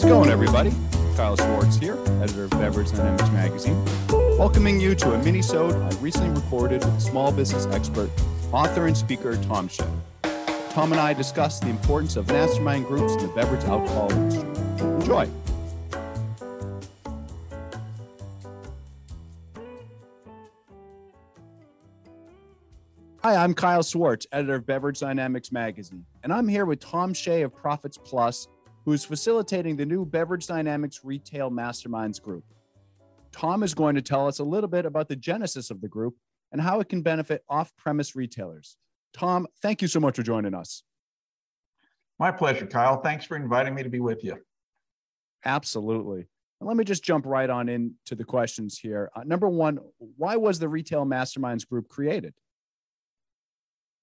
How's it going, everybody? Kyle Schwartz here, editor of Beverage Dynamics Magazine, welcoming you to a mini-sode I recently recorded with small business expert, author, and speaker Tom Shea. Tom and I discuss the importance of mastermind groups in the beverage alcohol industry. Enjoy. Hi, I'm Kyle Schwartz, editor of Beverage Dynamics Magazine, and I'm here with Tom Shea of Profits Plus, who's facilitating the new Beverage Dynamics Retail Masterminds Group. Tom is going to tell us a little bit about the genesis of the group and how it can benefit off premise retailers. Tom, thank you so much for joining us. My pleasure, Kyle. Thanks for inviting me to be with you. Absolutely. And let me just jump right on into the questions here. Uh, number one, why was the Retail Masterminds Group created?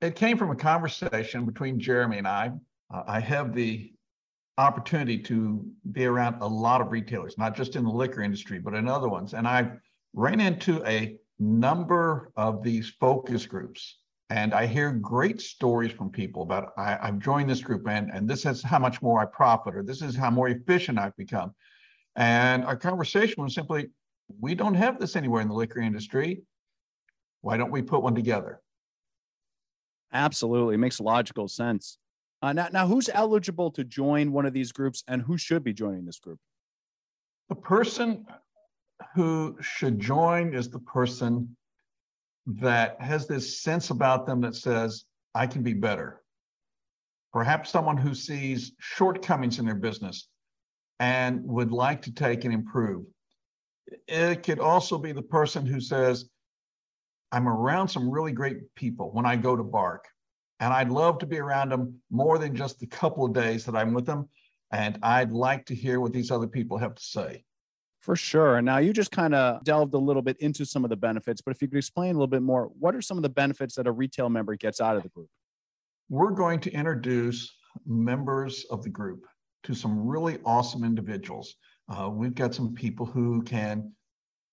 It came from a conversation between Jeremy and I. Uh, I have the opportunity to be around a lot of retailers, not just in the liquor industry, but in other ones. And I ran into a number of these focus groups. And I hear great stories from people about I, have joined this group and, and this is how much more I profit, or this is how more efficient I've become. And our conversation was simply, we don't have this anywhere in the liquor industry. Why don't we put one together? Absolutely. It makes logical sense. Uh, now, now, who's eligible to join one of these groups and who should be joining this group? The person who should join is the person that has this sense about them that says, I can be better. Perhaps someone who sees shortcomings in their business and would like to take and improve. It could also be the person who says, I'm around some really great people when I go to BARC, and I'd love to be around them more than just the couple of days that I'm with them. And I'd like to hear what these other people have to say. For sure. Now, you just kind of delved a little bit into some of the benefits, but if you could explain a little bit more, what are some of the benefits that a retail member gets out of the group? We're going to introduce members of the group to some really awesome individuals. Uh, we've got some people who can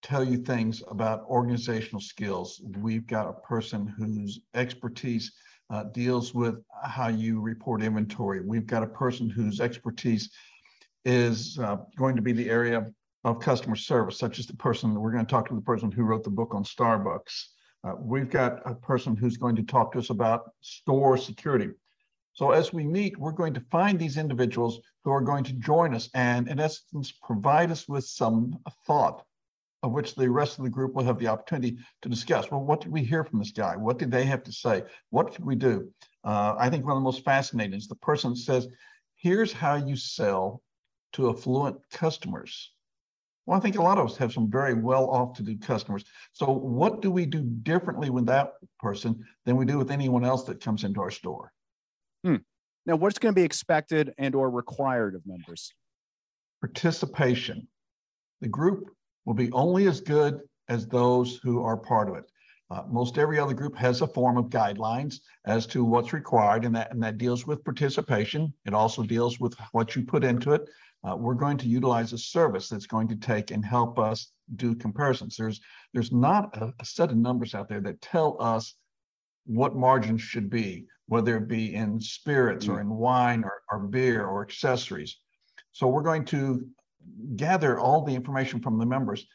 tell you things about organizational skills. We've got a person whose expertise uh, deals with how you report inventory. We've got a person whose expertise is uh, going to be the area of customer service, such as the person, we're going to talk to the person who wrote the book on Starbucks. Uh, we've got a person who's going to talk to us about store security. So as we meet, we're going to find these individuals who are going to join us and in essence, provide us with some thought of which the rest of the group will have the opportunity to discuss. Well, what did we hear from this guy? What did they have to say? What could we do? Uh, I think one of the most fascinating is the person says, here's how you sell to affluent customers. Well, I think a lot of us have some very well off to do customers. So what do we do differently with that person than we do with anyone else that comes into our store? Hmm. Now, what's going to be expected and or required of members? Participation. The group will be only as good as those who are part of it. Uh, most every other group has a form of guidelines as to what's required, and that, and that deals with participation. It also deals with what you put into it. Uh, we're going to utilize a service that's going to take and help us do comparisons. There's, there's not a, a set of numbers out there that tell us what margins should be, whether it be in spirits or mm. in wine or, or beer or accessories. So we're going to gather all the information from the members,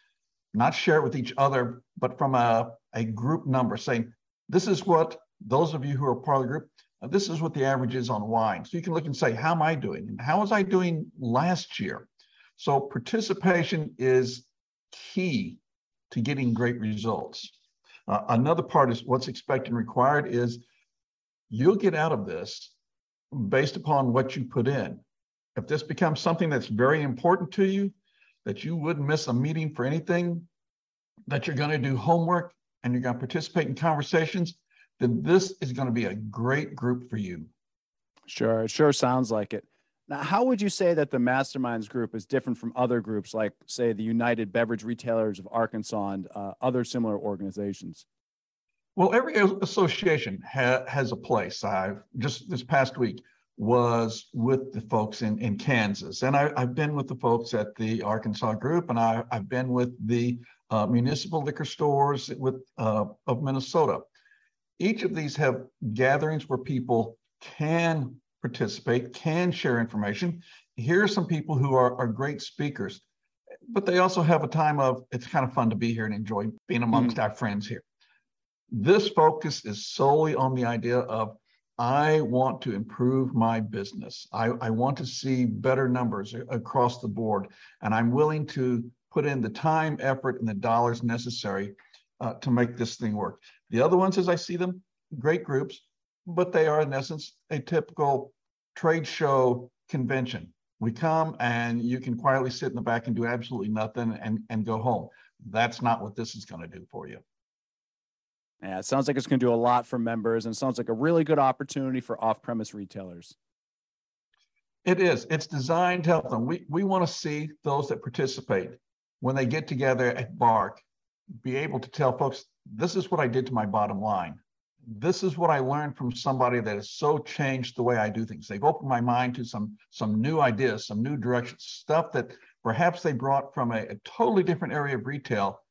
not share it with each other, but from a, a group number saying, this is what those of you who are part of the group, this is what the average is on wine. So you can look and say, how am I doing? And how was I doing last year? So participation is key to getting great results. Uh, another part is what's expected and required is you'll get out of this based upon what you put in if this becomes something that's very important to you, that you wouldn't miss a meeting for anything, that you're going to do homework and you're going to participate in conversations, then this is going to be a great group for you. Sure, it sure sounds like it. Now, how would you say that the Masterminds group is different from other groups, like, say, the United Beverage Retailers of Arkansas and uh, other similar organizations? Well, every association ha- has a place. I've just this past week was with the folks in, in Kansas. And I, have been with the folks at the Arkansas group, and I, have been with the uh, municipal liquor stores with, uh, of Minnesota. Each of these have gatherings where people can participate can share information. Here are some people who are, are great speakers, but they also have a time of it's kind of fun to be here and enjoy being amongst mm. our friends here. This focus is solely on the idea of I want to improve my business. I, I want to see better numbers across the board, and I'm willing to put in the time, effort, and the dollars necessary uh, to make this thing work. The other ones, as I see them, great groups, but they are in essence a typical trade show convention. We come and you can quietly sit in the back and do absolutely nothing and, and go home. That's not what this is going to do for you. Yeah, it sounds like it's going to do a lot for members and sounds like a really good opportunity for off premise retailers. It is. It's designed to help them. We, we want to see those that participate when they get together at BARC be able to tell folks, this is what I did to my bottom line this is what I learned from somebody that has so changed the way I do things. They've opened my mind to some some new ideas, some new directions, stuff that perhaps they brought from a, a totally different area of retail,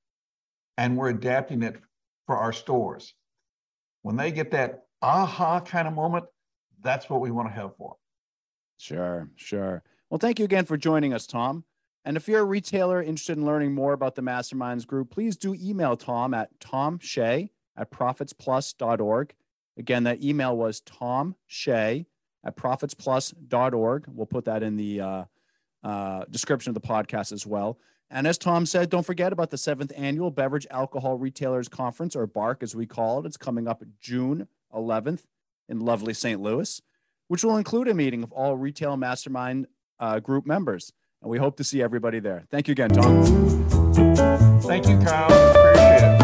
and we're adapting it for our stores. When they get that aha kind of moment, that's what we want to have for. Sure, sure. Well, thank you again for joining us, Tom. And if you're a retailer interested in learning more about the Masterminds Group, please do email Tom at Tom Shea at profitsplus.org. Again, that email was Tom Shea at profitsplus.org. We'll put that in the uh, uh, description of the podcast as well. And as Tom said, don't forget about the seventh annual Beverage Alcohol Retailers Conference, or BARC as we call it. It's coming up June 11th in lovely St. Louis, which will include a meeting of all retail mastermind uh, group members. And we hope to see everybody there. Thank you again, Tom. Thank you, Kyle. Appreciate it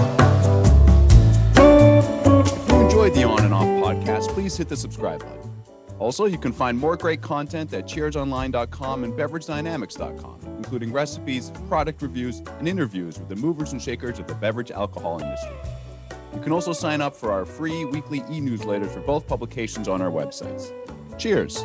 If you enjoyed the On and Off podcast, please hit the subscribe button. Also, you can find more great content at cheersonline.com and beveragedynamics.com, including recipes, product reviews, and interviews with the movers and shakers of the beverage alcohol industry. You can also sign up for our free weekly e newsletters for both publications on our websites. Cheers!